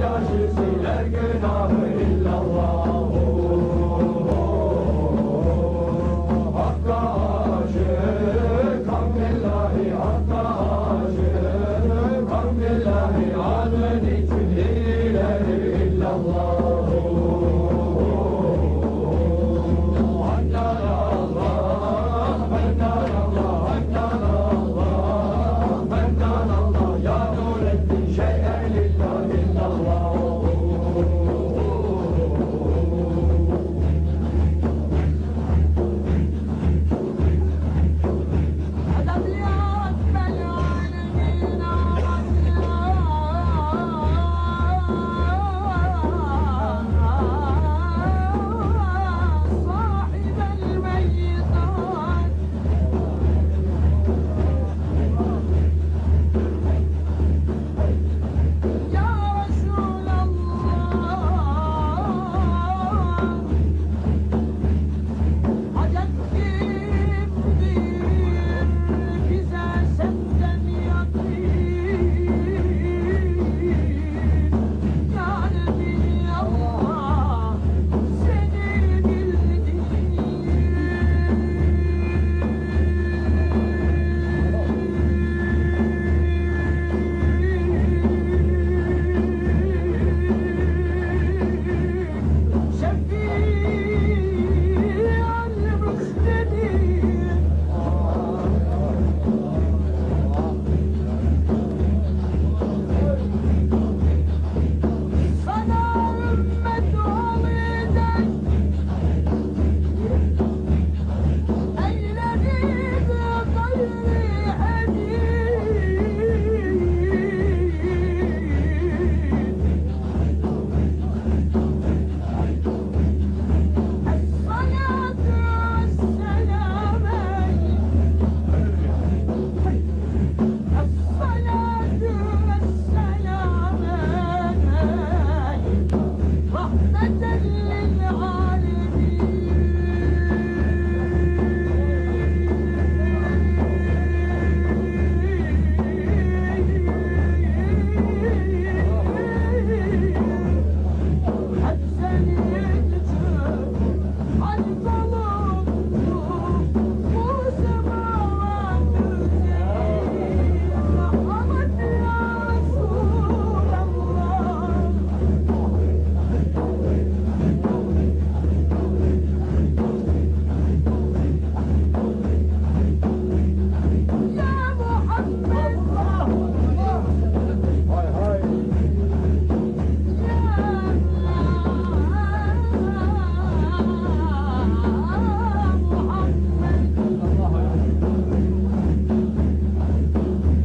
yavaş yürüsün. Let's